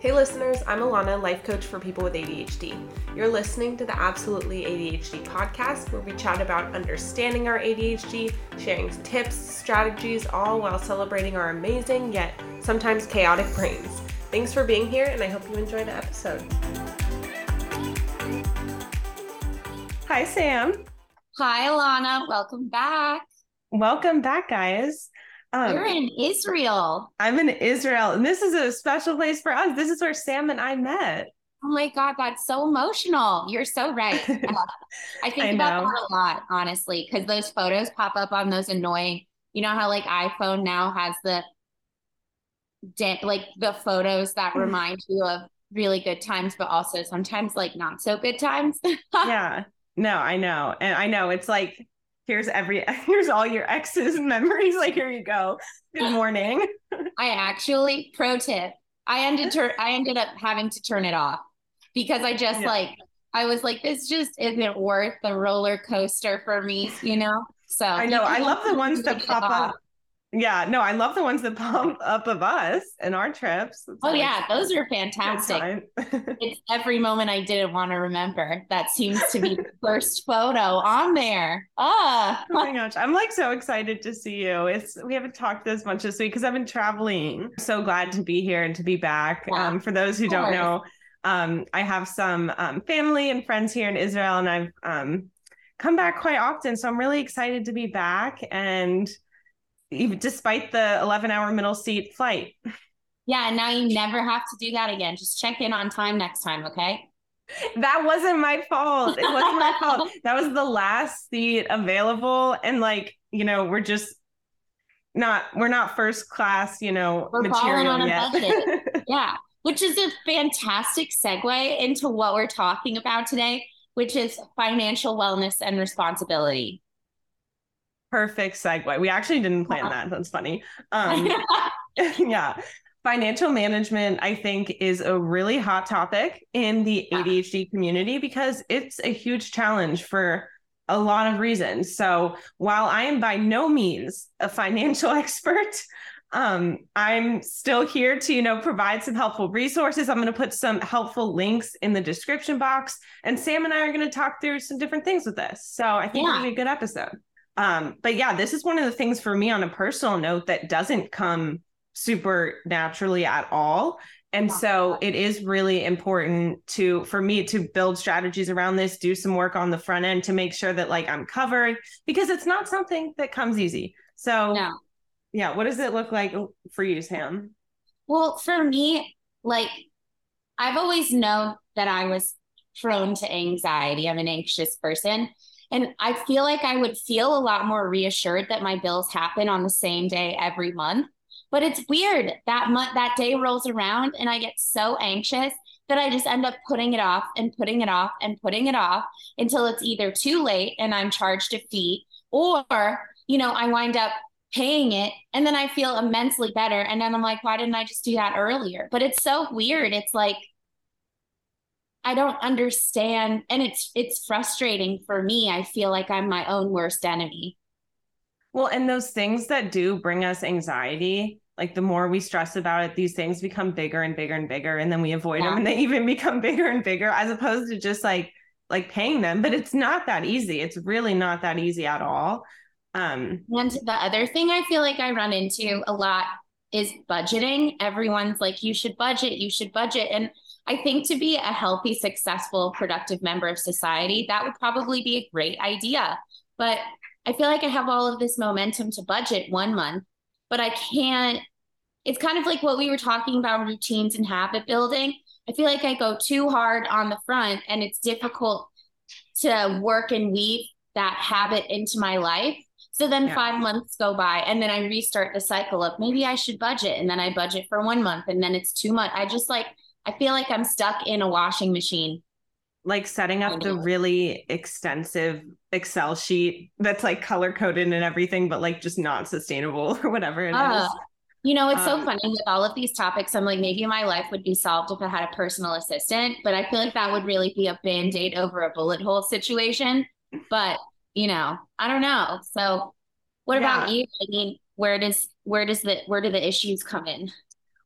Hey listeners, I'm Alana, life coach for people with ADHD. You're listening to the Absolutely ADHD podcast where we chat about understanding our ADHD, sharing tips, strategies, all while celebrating our amazing yet sometimes chaotic brains. Thanks for being here, and I hope you enjoy the episode. Hi, Sam. Hi, Alana. Welcome back. Welcome back, guys. Um, You're in Israel. I'm in Israel, and this is a special place for us. This is where Sam and I met. Oh my God, that's so emotional. You're so right. I think I about that a lot, honestly, because those photos pop up on those annoying, you know how like iPhone now has the like the photos that mm. remind you of really good times, but also sometimes like not so good times. yeah. No, I know. And I know it's like here's every here's all your exes memories. Like here you go. Good morning. I actually pro tip i ended tur- i ended up having to turn it off because i just yeah. like i was like this just isn't worth the roller coaster for me you know? So i know. i love the ones that pop up yeah, no, I love the ones that pop up of us and our trips. It's oh yeah, those are fantastic. it's every moment I didn't want to remember. That seems to be the first photo on there. Ah. Oh my gosh, I'm like so excited to see you. It's we haven't talked this much this week because I've been traveling. So glad to be here and to be back. Yeah, um, for those who don't know, um, I have some um, family and friends here in Israel, and I've um, come back quite often. So I'm really excited to be back and even despite the 11 hour middle seat flight. Yeah, and now you never have to do that again. Just check in on time next time, okay? That wasn't my fault. It wasn't my fault. That was the last seat available. And like, you know, we're just not we're not first class, you know, we're material yet. yeah. Which is a fantastic segue into what we're talking about today, which is financial wellness and responsibility perfect segue. We actually didn't plan that. That's funny. Um, yeah. Financial management, I think, is a really hot topic in the ADHD community because it's a huge challenge for a lot of reasons. So while I am by no means a financial expert, um, I'm still here to, you know, provide some helpful resources. I'm going to put some helpful links in the description box, and Sam and I are going to talk through some different things with this. So I think yeah. it'll be a good episode. Um, but yeah, this is one of the things for me on a personal note that doesn't come super naturally at all. And so it is really important to for me to build strategies around this, do some work on the front end to make sure that like I'm covered because it's not something that comes easy. So no. yeah, what does it look like for you, Sam? Well, for me, like I've always known that I was prone to anxiety. I'm an anxious person. And I feel like I would feel a lot more reassured that my bills happen on the same day every month. But it's weird that month that day rolls around and I get so anxious that I just end up putting it off and putting it off and putting it off until it's either too late and I'm charged a fee or, you know, I wind up paying it and then I feel immensely better. And then I'm like, why didn't I just do that earlier? But it's so weird. It's like I don't understand and it's it's frustrating for me. I feel like I'm my own worst enemy. Well, and those things that do bring us anxiety, like the more we stress about it, these things become bigger and bigger and bigger and then we avoid yeah. them and they even become bigger and bigger as opposed to just like like paying them, but it's not that easy. It's really not that easy at all. Um and the other thing I feel like I run into a lot is budgeting. Everyone's like you should budget, you should budget and I think to be a healthy, successful, productive member of society, that would probably be a great idea. But I feel like I have all of this momentum to budget one month, but I can't. It's kind of like what we were talking about routines and habit building. I feel like I go too hard on the front and it's difficult to work and weave that habit into my life. So then yeah. five months go by and then I restart the cycle of maybe I should budget. And then I budget for one month and then it's too much. I just like I feel like I'm stuck in a washing machine. Like setting up the really extensive Excel sheet that's like color coded and everything, but like just not sustainable or whatever it uh, is. You know, it's um, so funny with all of these topics. I'm like, maybe my life would be solved if I had a personal assistant, but I feel like that would really be a band aid over a bullet hole situation. But, you know, I don't know. So, what yeah. about you? I mean, where does where does the where do the issues come in?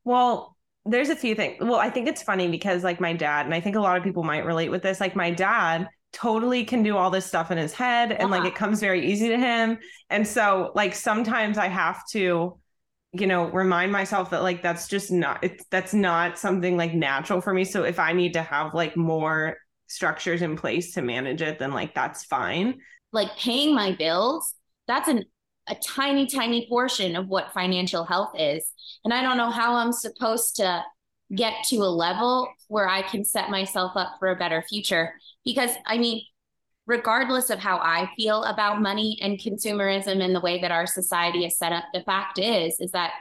Well, there's a few things. Well, I think it's funny because like my dad, and I think a lot of people might relate with this. Like my dad totally can do all this stuff in his head and like uh-huh. it comes very easy to him. And so like sometimes I have to you know remind myself that like that's just not it's that's not something like natural for me so if i need to have like more structures in place to manage it then like that's fine like paying my bills that's an a tiny tiny portion of what financial health is and i don't know how i'm supposed to get to a level where i can set myself up for a better future because i mean regardless of how I feel about money and consumerism and the way that our society is set up, the fact is, is that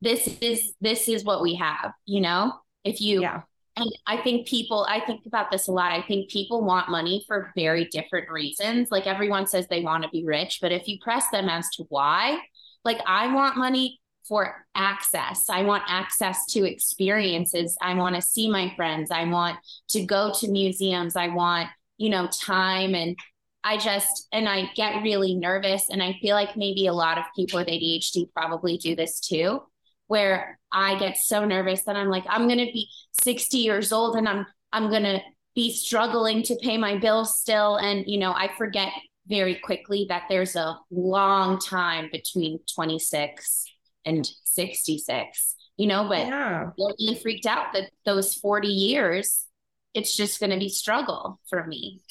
this is this is what we have, you know? If you yeah. And I think people, I think about this a lot. I think people want money for very different reasons. Like everyone says they want to be rich, but if you press them as to why, like I want money for access. I want access to experiences. I want to see my friends. I want to go to museums. I want you know, time and I just, and I get really nervous. And I feel like maybe a lot of people with ADHD probably do this too, where I get so nervous that I'm like, I'm going to be 60 years old and I'm, I'm going to be struggling to pay my bills still. And, you know, I forget very quickly that there's a long time between 26 and 66, you know, but yeah. I'm really freaked out that those 40 years it's just going to be struggle for me.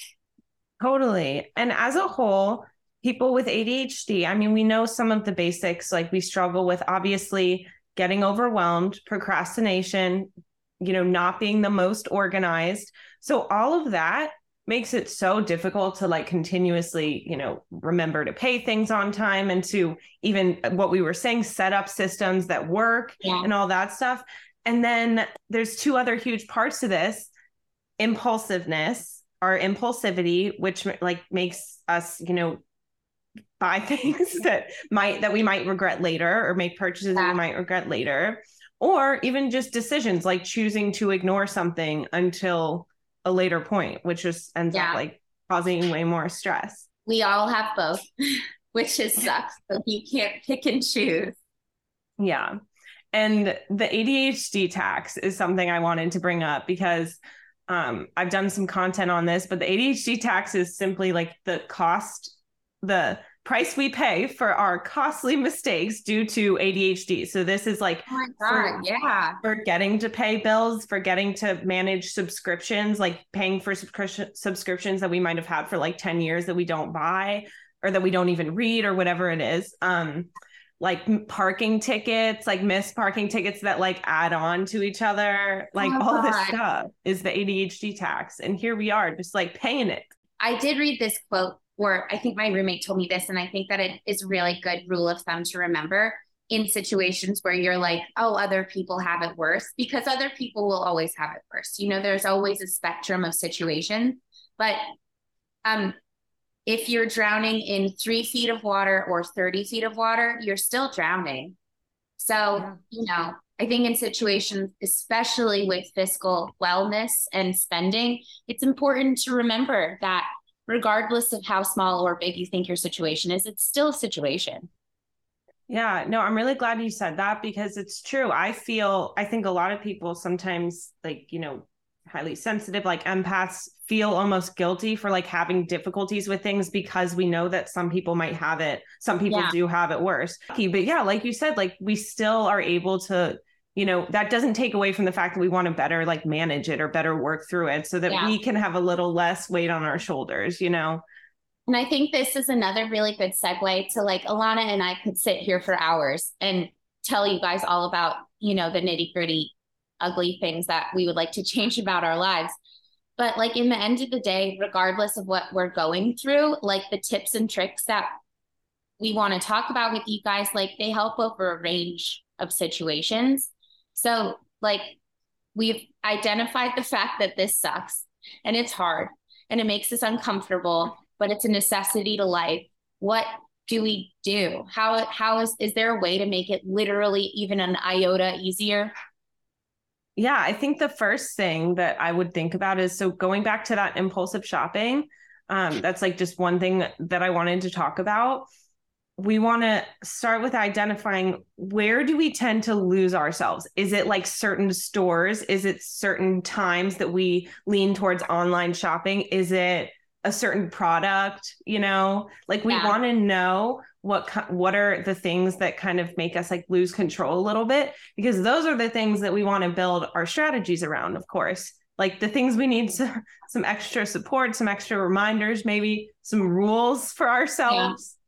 Totally. And as a whole, people with ADHD, I mean, we know some of the basics, like we struggle with obviously getting overwhelmed, procrastination, you know, not being the most organized. So all of that makes it so difficult to like continuously, you know, remember to pay things on time and to even uh, what we were saying, set up systems that work yeah. and all that stuff. And then there's two other huge parts to this impulsiveness or impulsivity which like makes us you know buy things that might that we might regret later or make purchases yeah. that we might regret later or even just decisions like choosing to ignore something until a later point which just ends yeah. up like causing way more stress we all have both which is sucks so you can't pick and choose yeah and the ADHD tax is something I wanted to bring up because um, I've done some content on this, but the ADHD tax is simply like the cost, the price we pay for our costly mistakes due to ADHD. So this is like oh for, yeah. forgetting to pay bills, forgetting to manage subscriptions, like paying for subscription subscriptions that we might have had for like 10 years that we don't buy or that we don't even read or whatever it is. Um, like parking tickets, like missed parking tickets that like add on to each other. Like oh, all God. this stuff is the ADHD tax. And here we are just like paying it. I did read this quote where I think my roommate told me this, and I think that it is really good rule of thumb to remember in situations where you're like, oh, other people have it worse, because other people will always have it worse. You know, there's always a spectrum of situations. But um, if you're drowning in three feet of water or 30 feet of water, you're still drowning. So, yeah. you know, I think in situations, especially with fiscal wellness and spending, it's important to remember that regardless of how small or big you think your situation is, it's still a situation. Yeah, no, I'm really glad you said that because it's true. I feel, I think a lot of people sometimes, like, you know, highly sensitive like empaths feel almost guilty for like having difficulties with things because we know that some people might have it some people yeah. do have it worse but yeah like you said like we still are able to you know that doesn't take away from the fact that we want to better like manage it or better work through it so that yeah. we can have a little less weight on our shoulders you know and i think this is another really good segue to like alana and i could sit here for hours and tell you guys all about you know the nitty gritty ugly things that we would like to change about our lives. But like in the end of the day, regardless of what we're going through, like the tips and tricks that we want to talk about with you guys, like they help over a range of situations. So, like, we've identified the fact that this sucks and it's hard and it makes us uncomfortable, but it's a necessity to life. What do we do? How how is is there a way to make it literally even an iota easier? Yeah, I think the first thing that I would think about is so going back to that impulsive shopping. Um, that's like just one thing that I wanted to talk about. We want to start with identifying where do we tend to lose ourselves? Is it like certain stores? Is it certain times that we lean towards online shopping? Is it a certain product you know? Like we yeah. want to know what what are the things that kind of make us like lose control a little bit because those are the things that we want to build our strategies around of course. Like the things we need some, some extra support some extra reminders maybe some rules for ourselves. yeah.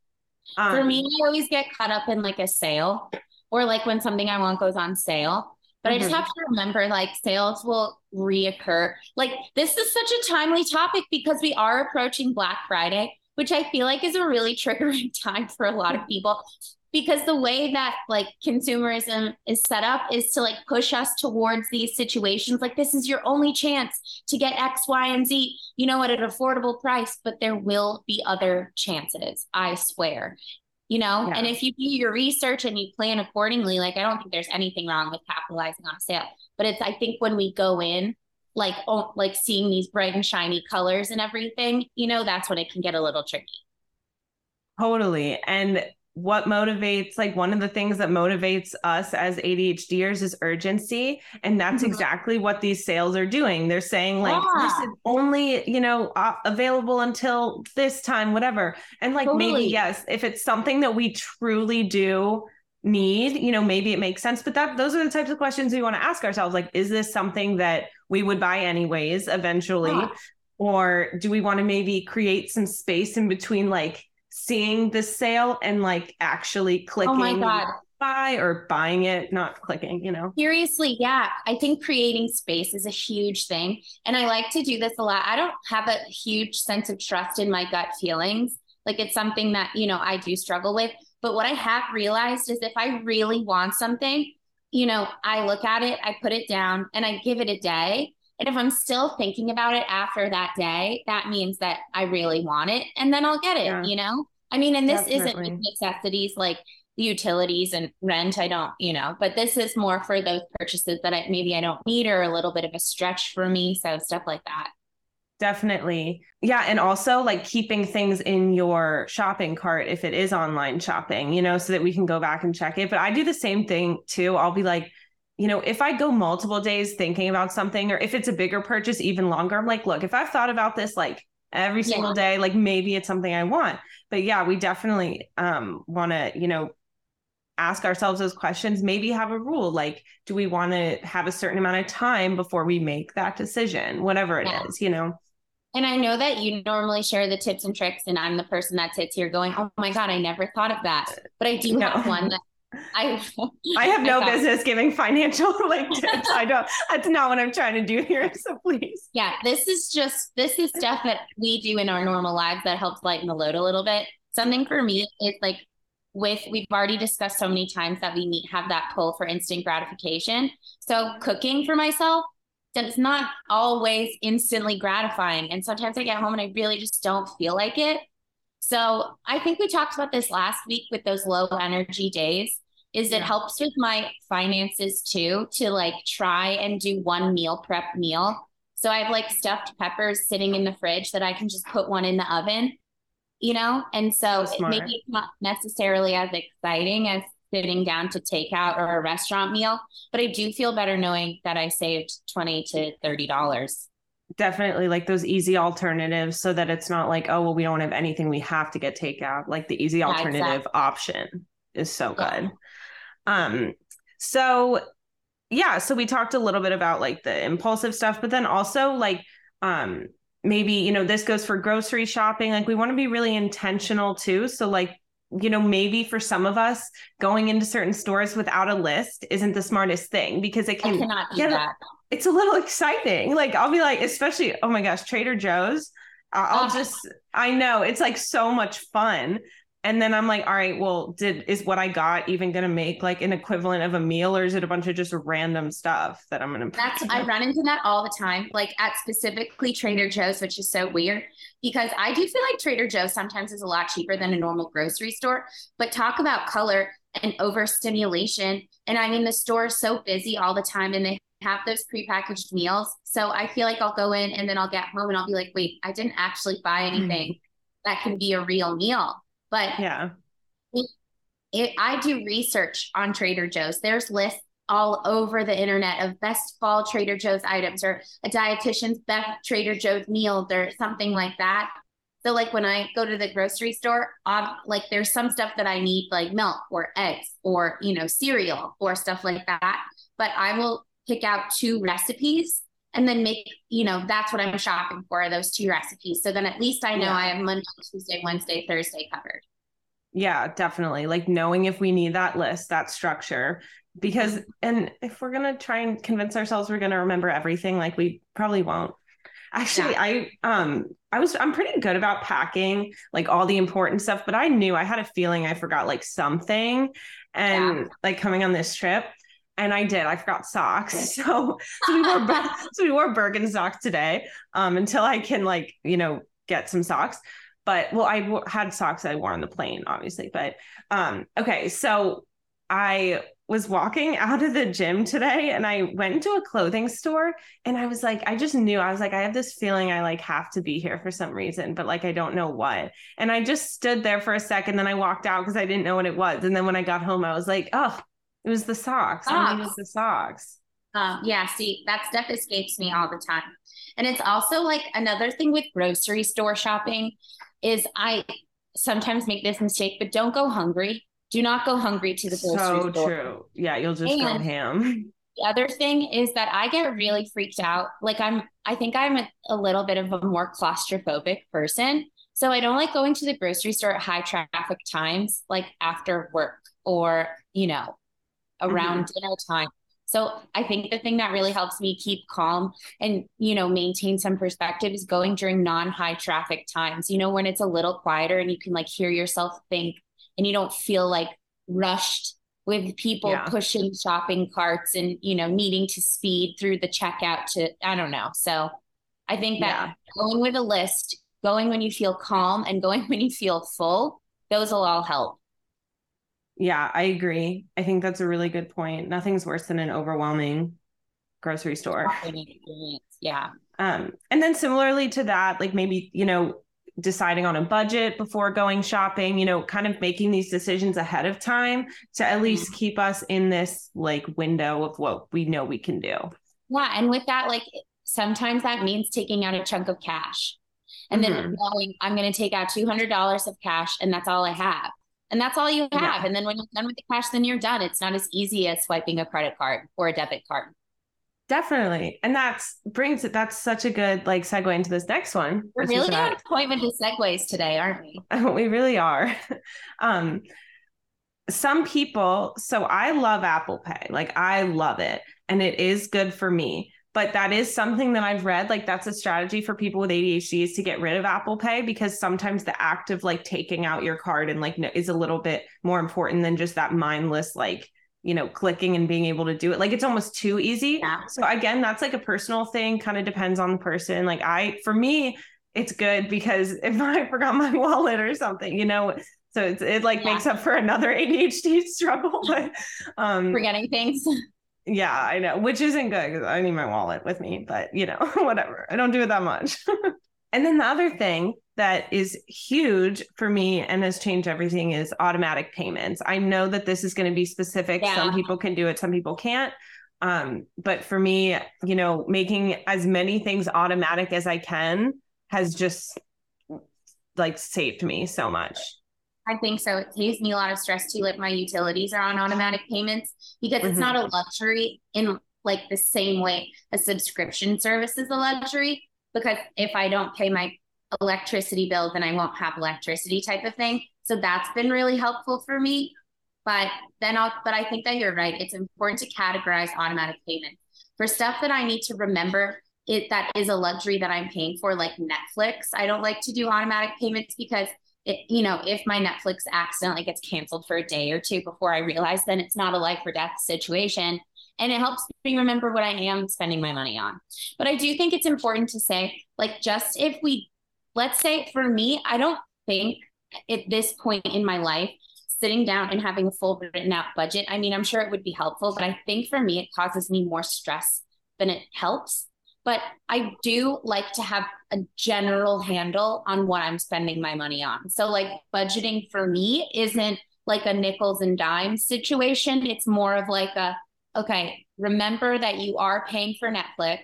Um, for me i always get caught up in like a sale or like when something i want goes on sale but mm-hmm. I just mm-hmm. have to remember like sales will reoccur. Like this is such a timely topic because we are approaching Black Friday, which I feel like is a really triggering time for a lot of people because the way that like consumerism is set up is to like push us towards these situations like this is your only chance to get x y and z you know at an affordable price but there will be other chances i swear you know yeah. and if you do your research and you plan accordingly like i don't think there's anything wrong with capitalizing on a sale but it's i think when we go in like oh, like seeing these bright and shiny colors and everything you know that's when it can get a little tricky totally and what motivates like one of the things that motivates us as ADHDers is urgency and that's mm-hmm. exactly what these sales are doing they're saying like yeah. this is only you know uh, available until this time whatever and like totally. maybe yes if it's something that we truly do need you know maybe it makes sense but that those are the types of questions we want to ask ourselves like is this something that we would buy anyways eventually yeah. or do we want to maybe create some space in between like seeing the sale and like actually clicking oh my God. buy or buying it, not clicking, you know? Seriously, yeah. I think creating space is a huge thing. And I like to do this a lot. I don't have a huge sense of trust in my gut feelings. Like it's something that, you know, I do struggle with. But what I have realized is if I really want something, you know, I look at it, I put it down, and I give it a day. And if I'm still thinking about it after that day, that means that I really want it and then I'll get it, yeah. you know? I mean, and this Definitely. isn't necessities like the utilities and rent. I don't, you know, but this is more for those purchases that I maybe I don't need or a little bit of a stretch for me. So stuff like that. Definitely. Yeah. And also like keeping things in your shopping cart if it is online shopping, you know, so that we can go back and check it. But I do the same thing too. I'll be like, you know, if I go multiple days thinking about something, or if it's a bigger purchase, even longer, I'm like, look, if I've thought about this like every single yeah. day, like maybe it's something I want. But yeah, we definitely um, want to, you know, ask ourselves those questions maybe have a rule like do we want to have a certain amount of time before we make that decision whatever it yeah. is, you know and I know that you normally share the tips and tricks, and I'm the person that sits here going, "Oh my god, I never thought of that." But I do no. have one that I I have no I business giving financial like tips. I don't. That's not what I'm trying to do here. So please. Yeah, this is just this is stuff that we do in our normal lives that helps lighten the load a little bit. Something for me is like with we've already discussed so many times that we need have that pull for instant gratification. So cooking for myself that's not always instantly gratifying. And sometimes I get home and I really just don't feel like it. So I think we talked about this last week with those low energy days is it helps with my finances too to like try and do one meal prep meal. So I have like stuffed peppers sitting in the fridge that I can just put one in the oven, you know? And so it maybe it's not necessarily as exciting as sitting down to takeout or a restaurant meal, but I do feel better knowing that I saved 20 to $30 definitely like those easy alternatives so that it's not like oh well we don't have anything we have to get takeout like the easy alternative yeah, exactly. option is so good um, so yeah, so we talked a little bit about like the impulsive stuff, but then also like um maybe, you know, this goes for grocery shopping. Like we want to be really intentional too. So like you know, maybe for some of us, going into certain stores without a list isn't the smartest thing because it can. I cannot do that. It's a little exciting. Like I'll be like, especially, oh my gosh, Trader Joe's. I'll just, I know it's like so much fun and then I'm like, all right, well, did is what I got even gonna make like an equivalent of a meal, or is it a bunch of just random stuff that I'm gonna? That's I run into that all the time, like at specifically Trader Joe's, which is so weird because I do feel like Trader Joe's sometimes is a lot cheaper than a normal grocery store. But talk about color and overstimulation, and I mean the store is so busy all the time, and they have those prepackaged meals. So I feel like I'll go in and then I'll get home and I'll be like, wait, I didn't actually buy anything mm. that can be a real meal. But yeah, it, I do research on Trader Joe's. There's lists all over the internet of best fall Trader Joe's items or a dietitian's best Trader Joe's meals or something like that. So like when I go to the grocery store, um, like there's some stuff that I need like milk or eggs or you know cereal or stuff like that. But I will pick out two recipes and then make you know that's what I'm shopping for those two recipes. So then at least I know yeah. I have Monday, Tuesday, Wednesday, Thursday covered. Yeah, definitely. Like knowing if we need that list, that structure, because and if we're gonna try and convince ourselves we're gonna remember everything, like we probably won't. Actually, yeah. I um I was I'm pretty good about packing like all the important stuff, but I knew I had a feeling I forgot like something and yeah. like coming on this trip. And I did. I forgot socks. So so we wore so we wore Birkenstocks today um until I can like, you know, get some socks. But well, I w- had socks I wore on the plane, obviously. But um okay, so I was walking out of the gym today and I went into a clothing store and I was like, I just knew I was like, I have this feeling I like have to be here for some reason, but like I don't know what. And I just stood there for a second, then I walked out because I didn't know what it was. And then when I got home, I was like, oh, it was the socks. socks. I needed the socks. Um, yeah, see, that stuff escapes me all the time. And it's also like another thing with grocery store shopping is I sometimes make this mistake, but don't go hungry do not go hungry to the grocery so store. So true. Yeah, you'll just and go ham. The other thing is that I get really freaked out. Like I'm, I think I'm a, a little bit of a more claustrophobic person. So I don't like going to the grocery store at high traffic times, like after work or, you know, around mm-hmm. dinner time. So I think the thing that really helps me keep calm and, you know, maintain some perspective is going during non-high traffic times, you know, when it's a little quieter and you can like hear yourself think and you don't feel like rushed with people yeah. pushing shopping carts and you know needing to speed through the checkout to I don't know. So I think that yeah. going with a list, going when you feel calm and going when you feel full, those will all help. Yeah, I agree. I think that's a really good point. Nothing's worse than an overwhelming grocery store. Yeah. Um, and then similarly to that, like maybe, you know, deciding on a budget before going shopping, you know, kind of making these decisions ahead of time to at least mm-hmm. keep us in this like window of what we know we can do. Yeah. And with that, like sometimes that means taking out a chunk of cash and mm-hmm. then knowing I'm going to take out $200 of cash and that's all I have. And that's all you have. Yeah. And then when you're done with the cash, then you're done. It's not as easy as swiping a credit card or a debit card. Definitely. And that's brings it that's such a good like segue into this next one. We're really on point with the segues today, aren't we? we really are. um some people, so I love Apple Pay. Like I love it and it is good for me. But that is something that I've read. Like that's a strategy for people with ADHD is to get rid of Apple Pay because sometimes the act of like taking out your card and like is a little bit more important than just that mindless like you know, clicking and being able to do it. Like it's almost too easy. Yeah. So again, that's like a personal thing, kind of depends on the person. Like I, for me, it's good because if I forgot my wallet or something, you know, so it's, it like yeah. makes up for another ADHD struggle, but um forgetting things. Yeah, I know, which isn't good because I need my wallet with me, but you know, whatever. I don't do it that much. and then the other thing that is huge for me and has changed everything is automatic payments. I know that this is going to be specific. Yeah. Some people can do it, some people can't. Um, but for me, you know, making as many things automatic as I can has just like saved me so much. I think so. It saves me a lot of stress too. Like my utilities are on automatic payments because mm-hmm. it's not a luxury in like the same way a subscription service is a luxury. Because if I don't pay my electricity bill, then I won't have electricity type of thing. So that's been really helpful for me. But then I'll, but I think that you're right. It's important to categorize automatic payments for stuff that I need to remember it that is a luxury that I'm paying for, like Netflix. I don't like to do automatic payments because it, you know, if my Netflix accidentally gets canceled for a day or two before I realize, then it's not a life or death situation. And it helps me remember what I am spending my money on. But I do think it's important to say, like, just if we let's say for me, I don't think at this point in my life, sitting down and having a full written out budget, I mean, I'm sure it would be helpful, but I think for me, it causes me more stress than it helps. But I do like to have a general handle on what I'm spending my money on. So, like, budgeting for me isn't like a nickels and dimes situation. It's more of like a, okay, remember that you are paying for Netflix,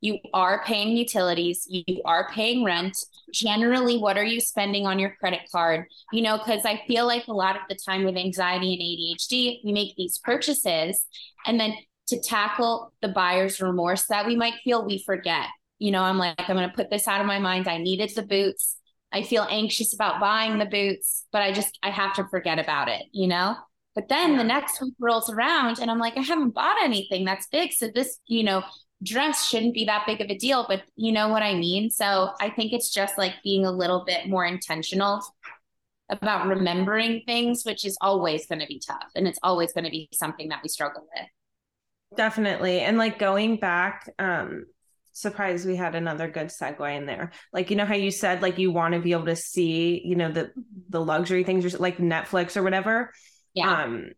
you are paying utilities, you are paying rent. Generally, what are you spending on your credit card? You know, because I feel like a lot of the time with anxiety and ADHD, we make these purchases and then to tackle the buyer's remorse that we might feel, we forget. You know, I'm like, I'm going to put this out of my mind. I needed the boots. I feel anxious about buying the boots, but I just, I have to forget about it, you know? But then the next week rolls around and I'm like, I haven't bought anything that's big. So this, you know, dress shouldn't be that big of a deal, but you know what I mean? So I think it's just like being a little bit more intentional about remembering things, which is always going to be tough. And it's always going to be something that we struggle with. Definitely. And like going back, um, surprised we had another good segue in there. Like, you know how you said like you want to be able to see, you know, the the luxury things like Netflix or whatever. Yeah. Um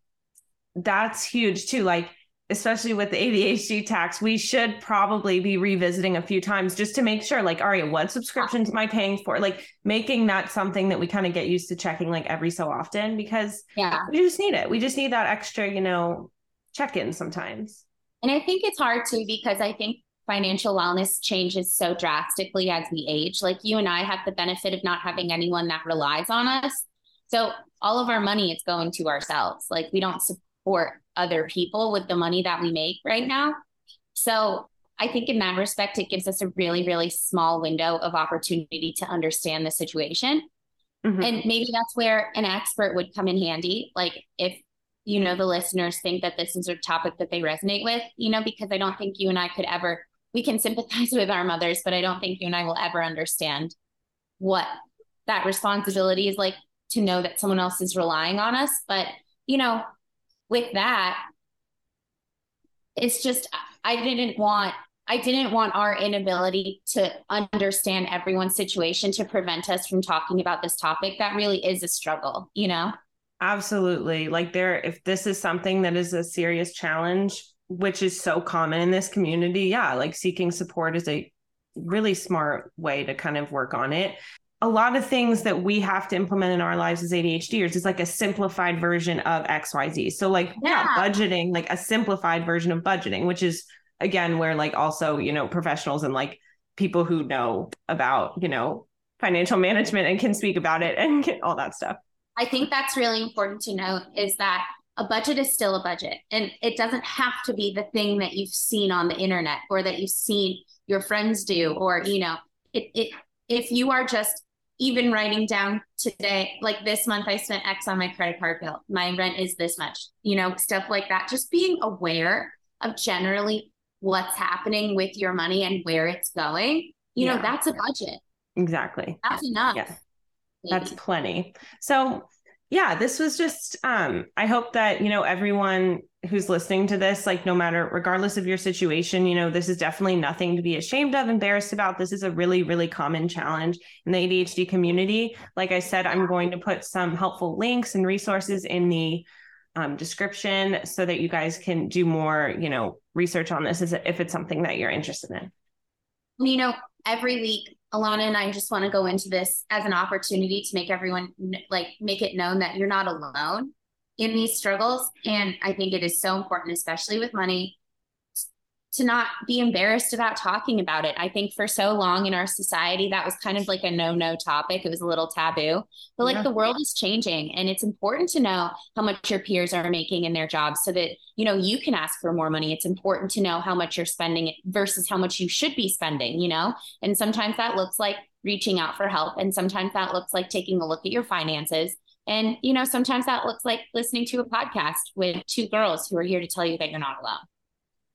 that's huge too. Like especially with the ADHD tax, we should probably be revisiting a few times just to make sure, like, all right, what subscriptions am I paying for? Like making that something that we kind of get used to checking like every so often because yeah, we just need it. We just need that extra, you know, check in sometimes. And I think it's hard too because I think financial wellness changes so drastically as we age. Like you and I have the benefit of not having anyone that relies on us. So all of our money is going to ourselves. Like we don't support other people with the money that we make right now. So I think in that respect, it gives us a really, really small window of opportunity to understand the situation. Mm-hmm. And maybe that's where an expert would come in handy. Like if you know the listeners think that this is a topic that they resonate with you know because i don't think you and i could ever we can sympathize with our mothers but i don't think you and i will ever understand what that responsibility is like to know that someone else is relying on us but you know with that it's just i didn't want I didn't want our inability to understand everyone's situation to prevent us from talking about this topic. That really is a struggle, you know? Absolutely. Like there if this is something that is a serious challenge, which is so common in this community, yeah, like seeking support is a really smart way to kind of work on it. A lot of things that we have to implement in our lives as ADHDers is like a simplified version of XYZ. So like yeah. yeah, budgeting, like a simplified version of budgeting, which is again where like also, you know, professionals and like people who know about, you know, financial management and can speak about it and get all that stuff. I think that's really important to note is that a budget is still a budget and it doesn't have to be the thing that you've seen on the internet or that you've seen your friends do or you know it, it if you are just even writing down today like this month i spent x on my credit card bill my rent is this much you know stuff like that. Just being aware of generally what's happening with your money and where it's going you yeah. know that's a budget. Exactly. That's enough. Yeah that's plenty. So yeah, this was just um I hope that, you know, everyone who's listening to this, like no matter regardless of your situation, you know, this is definitely nothing to be ashamed of, embarrassed about. This is a really, really common challenge in the ADHD community. Like I said, I'm going to put some helpful links and resources in the um, description so that you guys can do more, you know, research on this if it's something that you're interested in. You know, every week Alana and I just want to go into this as an opportunity to make everyone like make it known that you're not alone in these struggles. And I think it is so important, especially with money, to not be embarrassed about talking about it. I think for so long in our society, that was kind of like a no no topic. It was a little taboo. But like yeah. the world is changing and it's important to know how much your peers are making in their jobs so that, you know, you can ask for more money. It's important to know how much you're spending versus how much you should be spending, you know? And sometimes that looks like reaching out for help. And sometimes that looks like taking a look at your finances. And, you know, sometimes that looks like listening to a podcast with two girls who are here to tell you that you're not alone.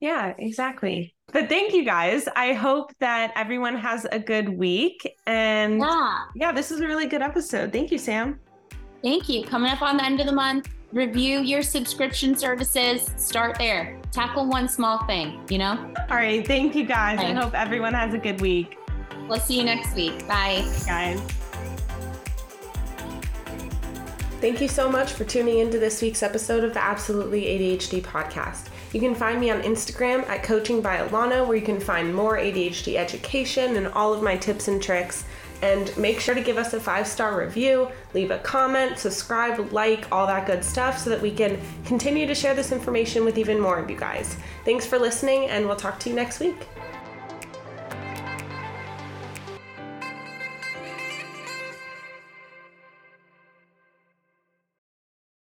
Yeah, exactly. But thank you guys. I hope that everyone has a good week. And yeah, yeah this is a really good episode. Thank you, Sam. Thank you. Coming up on the end of the month, review your subscription services. Start there. Tackle one small thing, you know? All right. Thank you guys. I hope everyone has a good week. We'll see you next week. Bye. Guys. Thank you so much for tuning into this week's episode of the Absolutely ADHD podcast. You can find me on Instagram at Coaching by Alana, where you can find more ADHD education and all of my tips and tricks. And make sure to give us a five star review, leave a comment, subscribe, like, all that good stuff so that we can continue to share this information with even more of you guys. Thanks for listening, and we'll talk to you next week.